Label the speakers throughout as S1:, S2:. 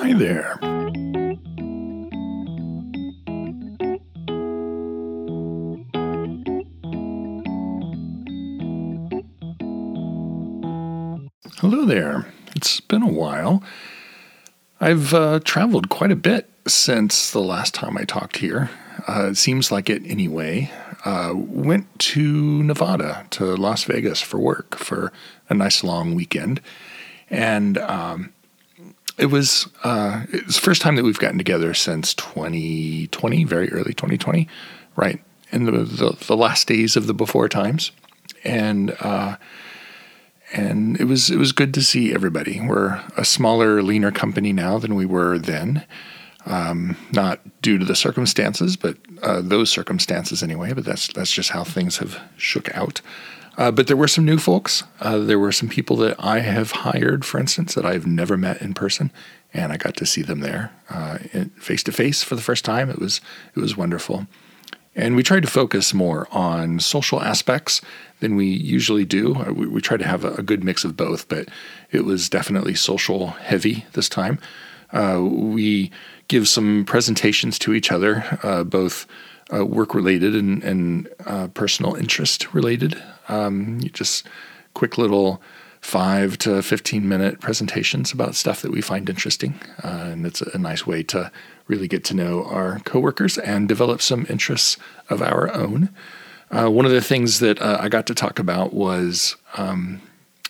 S1: Hi there. Hello there. It's been a while. I've uh, traveled quite a bit since the last time I talked here. Uh, it seems like it anyway. Uh, went to Nevada, to Las Vegas for work for a nice long weekend. And um, it was uh, it was the first time that we've gotten together since 2020, very early 2020, right in the the, the last days of the before times, and uh, and it was it was good to see everybody. We're a smaller, leaner company now than we were then. Um, not due to the circumstances, but uh, those circumstances anyway. But that's that's just how things have shook out. Uh, but there were some new folks. Uh, there were some people that I have hired, for instance, that I've never met in person, and I got to see them there face to face for the first time. It was it was wonderful, and we tried to focus more on social aspects than we usually do. Uh, we, we try to have a, a, good mix of both, but it was definitely social heavy this time. Uh, we give some presentations to each other, uh, both uh, work related and, and uh, personal interest related. Um, just quick little five to 15 minute presentations about stuff that we find interesting. Uh, and it's a, nice way to really get to know our coworkers and develop some interests of our own. Uh, one of the things that uh, I got to talk about was um,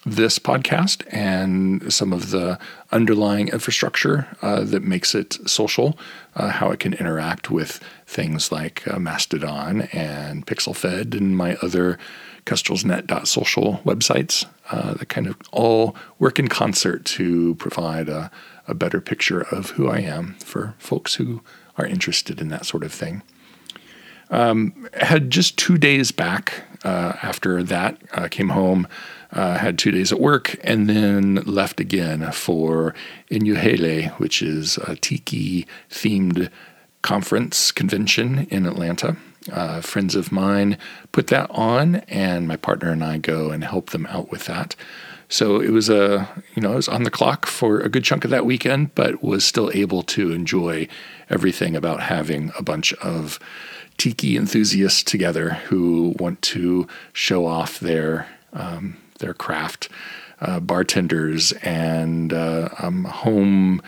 S1: this podcast and some of the underlying infrastructure uh, that makes it social, uh, how it can interact with things like uh, Mastodon and PixelFed and my other kestrelsnet.social websites uh, that kind of all work in concert to provide a, a better picture of who I am for folks who are interested in that sort of thing. Um, had just two days back uh, after that, uh, came home, uh, had two days at work, and then left again for Inuhele, which is a tiki themed conference convention in Atlanta. Uh, friends of mine put that on, and my partner and I go and help them out with that. So it was a, you know, I was on the clock for a good chunk of that weekend, but was still able to enjoy everything about having a bunch of tiki enthusiasts together who want to show off their um, their craft. Uh, bartenders and uh, um, home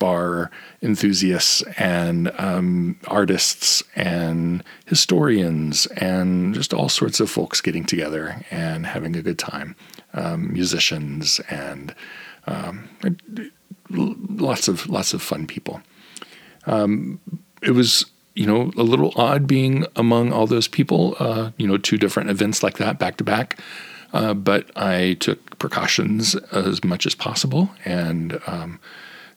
S1: bar enthusiasts and um, artists and historians and just all sorts of folks getting together and having a good time. Um, musicians and um, lots of lots of fun people. Um, it was you know, a little odd being among all those people, uh, you know, two different events like that back to back. Uh, but I took precautions as much as possible, and um,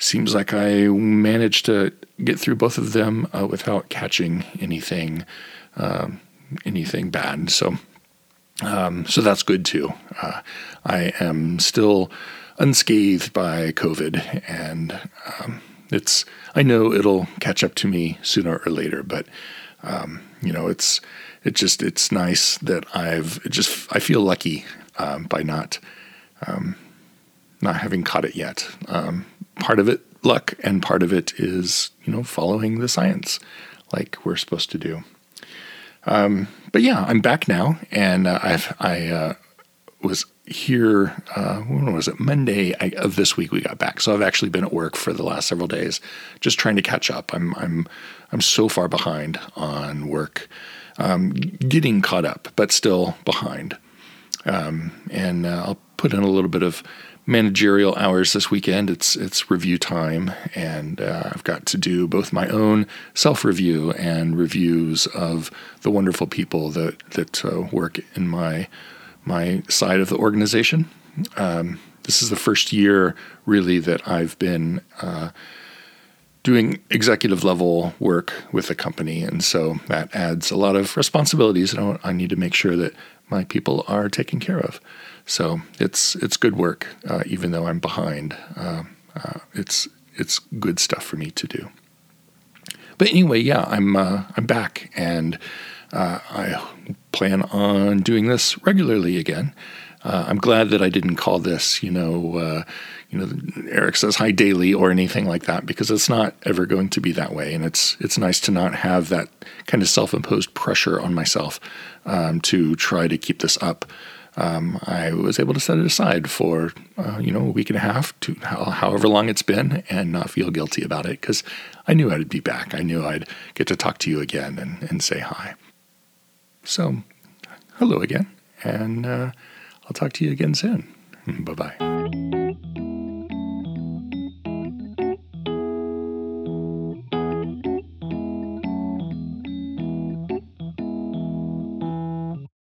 S1: seems like I managed to get through both of them uh, without catching anything, um, anything bad. So, um, so that's good too. Uh, I am still unscathed by COVID, and um, it's I know it'll catch up to me sooner or later, but um, you know it's it just it's nice that I've just I feel lucky um, by not not having caught it yet. Um, part of it luck, and part of it is you know following the science like we're supposed to do. Um, but yeah, I'm back now, and uh, I've I uh, was here, uh, when was it? Monday of this week we got back. So I've actually been at work for the last several days, just trying to catch up. I'm I'm I'm so far behind on work, um, getting caught up, but still behind. Um, and uh, I'll put in a little bit of managerial hours this weekend. It's it's review time, and uh, I've got to do both my own self review and reviews of the wonderful people that that uh, work in my my side of the organization. Um, this is the first year, really, that I've been uh, doing executive level work with the company. And so that adds a lot of responsibilities. And I need to make sure that my people are taken care of. So it's it's good work, uh, even though I'm behind. Uh, uh, it's it's good stuff for me to do. But anyway, yeah, I'm uh, I'm back, and uh, I plan on doing this regularly again. Uh, I'm glad that I didn't call this, you know, uh, you know, Eric says hi daily or anything like that because it's not ever going to be that way, and it's it's nice to not have that kind of self-imposed pressure on myself um, to try to keep this up. Um, I was able to set it aside for uh, you know a week and a half to however long it's been, and not feel guilty about it because I knew I'd be back. I knew I'd get to talk to you again and, and say hi. So, hello again, and uh, I'll talk to you again soon. Bye bye.